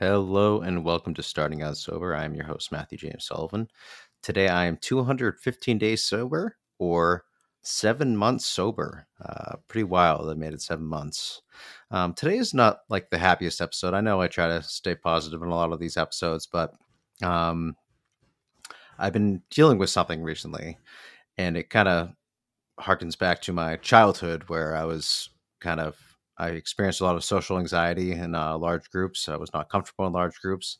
Hello and welcome to Starting Out Sober. I am your host, Matthew James Sullivan. Today I am 215 days sober or seven months sober. Uh, pretty wild. I made it seven months. Um, today is not like the happiest episode. I know I try to stay positive in a lot of these episodes, but um, I've been dealing with something recently and it kind of harkens back to my childhood where I was kind of I experienced a lot of social anxiety in uh, large groups. I was not comfortable in large groups,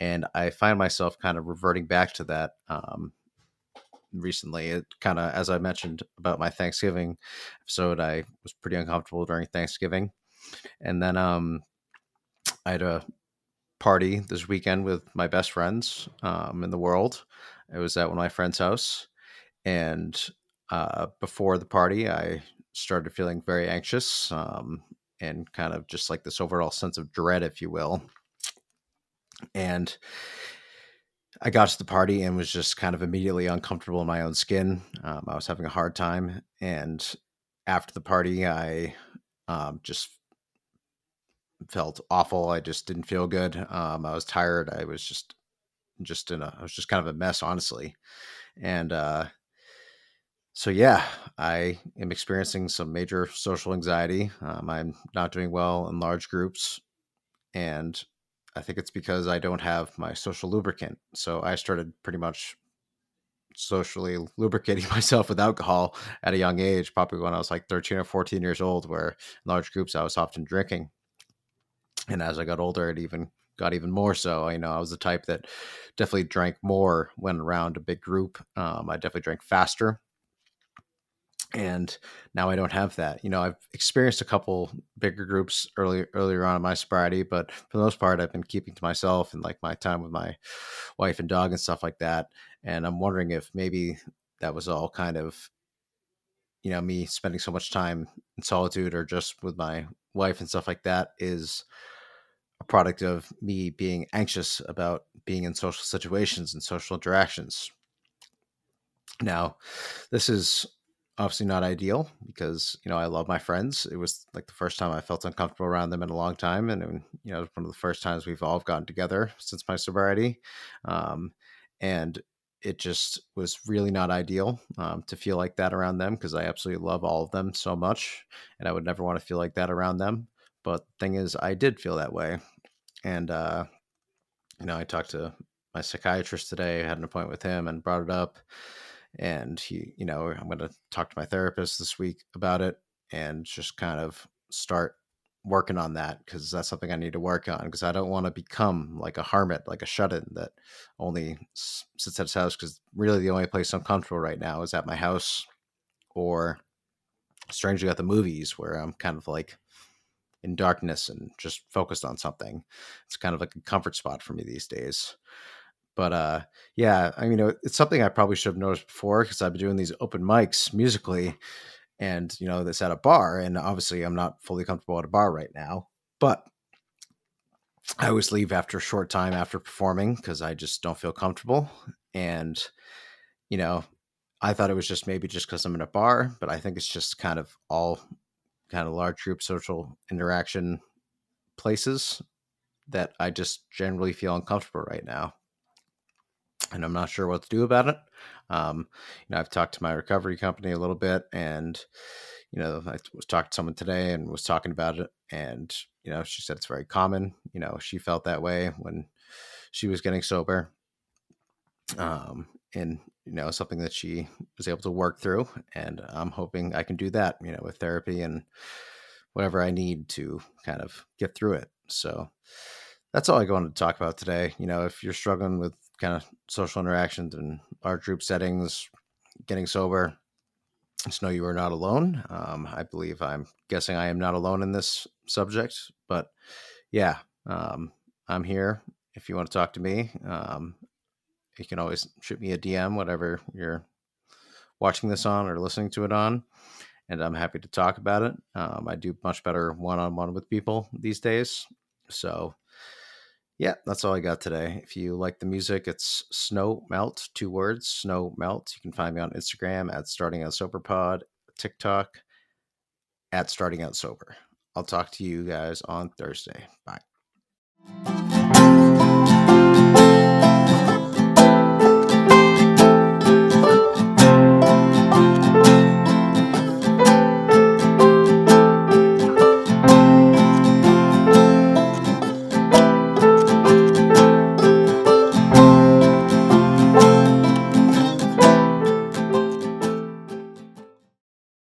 and I find myself kind of reverting back to that um, recently. It kind of, as I mentioned about my Thanksgiving episode, I was pretty uncomfortable during Thanksgiving, and then um, I had a party this weekend with my best friends um, in the world. It was at one of my friend's house, and uh, before the party, I started feeling very anxious. Um, and kind of just like this overall sense of dread, if you will. And I got to the party and was just kind of immediately uncomfortable in my own skin. Um, I was having a hard time. And after the party, I um, just felt awful. I just didn't feel good. Um, I was tired. I was just, just in a, I was just kind of a mess, honestly. And, uh, so yeah, I am experiencing some major social anxiety. Um, I'm not doing well in large groups, and I think it's because I don't have my social lubricant. So I started pretty much socially lubricating myself with alcohol at a young age, probably when I was like 13 or 14 years old, where in large groups I was often drinking. And as I got older, it even got even more so. You know, I was the type that definitely drank more when around a big group. Um, I definitely drank faster and now I don't have that. You know, I've experienced a couple bigger groups early earlier on in my sobriety, but for the most part, I've been keeping to myself and like my time with my wife and dog and stuff like that. And I'm wondering if maybe that was all kind of, you know, me spending so much time in solitude or just with my wife and stuff like that is a product of me being anxious about being in social situations and social interactions. Now, this is obviously not ideal because you know I love my friends. It was like the first time I felt uncomfortable around them in a long time, and you know one of the first times we've all gotten together since my sobriety, um, and it just was really not ideal um, to feel like that around them because I absolutely love all of them so much, and I would never want to feel like that around them. But thing is, I did feel that way, and uh, you know I talked to my psychiatrist today. I had an appointment with him and brought it up and he you know i'm going to talk to my therapist this week about it and just kind of start working on that because that's something i need to work on because i don't want to become like a hermit like a shut-in that only sits at his house because really the only place i'm comfortable right now is at my house or strangely at the movies where i'm kind of like in darkness and just focused on something. It's kind of like a comfort spot for me these days but uh, yeah, I mean, it's something I probably should have noticed before because I've been doing these open mics musically, and you know, this at a bar, and obviously I'm not fully comfortable at a bar right now, but I always leave after a short time after performing because I just don't feel comfortable, and you know, I thought it was just maybe just because I'm in a bar, but I think it's just kind of all kind of large group social interaction places that I just generally feel uncomfortable right now and I'm not sure what to do about it. Um, you know, I've talked to my recovery company a little bit, and you know, I was talking to someone today and was talking about it, and you know, she said it's very common. You know, she felt that way when she was getting sober, um, and you know, something that she was able to work through, and I'm hoping I can do that. You know, with therapy and whatever I need to kind of get through it. So that's all I wanted to talk about today. You know, if you're struggling with kind of social interactions and large group settings, getting sober, just know you are not alone. Um, I believe I'm guessing I am not alone in this subject, but yeah, um, I'm here. If you want to talk to me, um, you can always shoot me a DM, whatever you're watching this on or listening to it on, and I'm happy to talk about it. Um, I do much better one on one with people these days, so yeah, that's all I got today. If you like the music, it's Snow Melt, two words, Snow Melt. You can find me on Instagram at Starting Out Sober Pod, TikTok at Starting Out Sober. I'll talk to you guys on Thursday. Bye.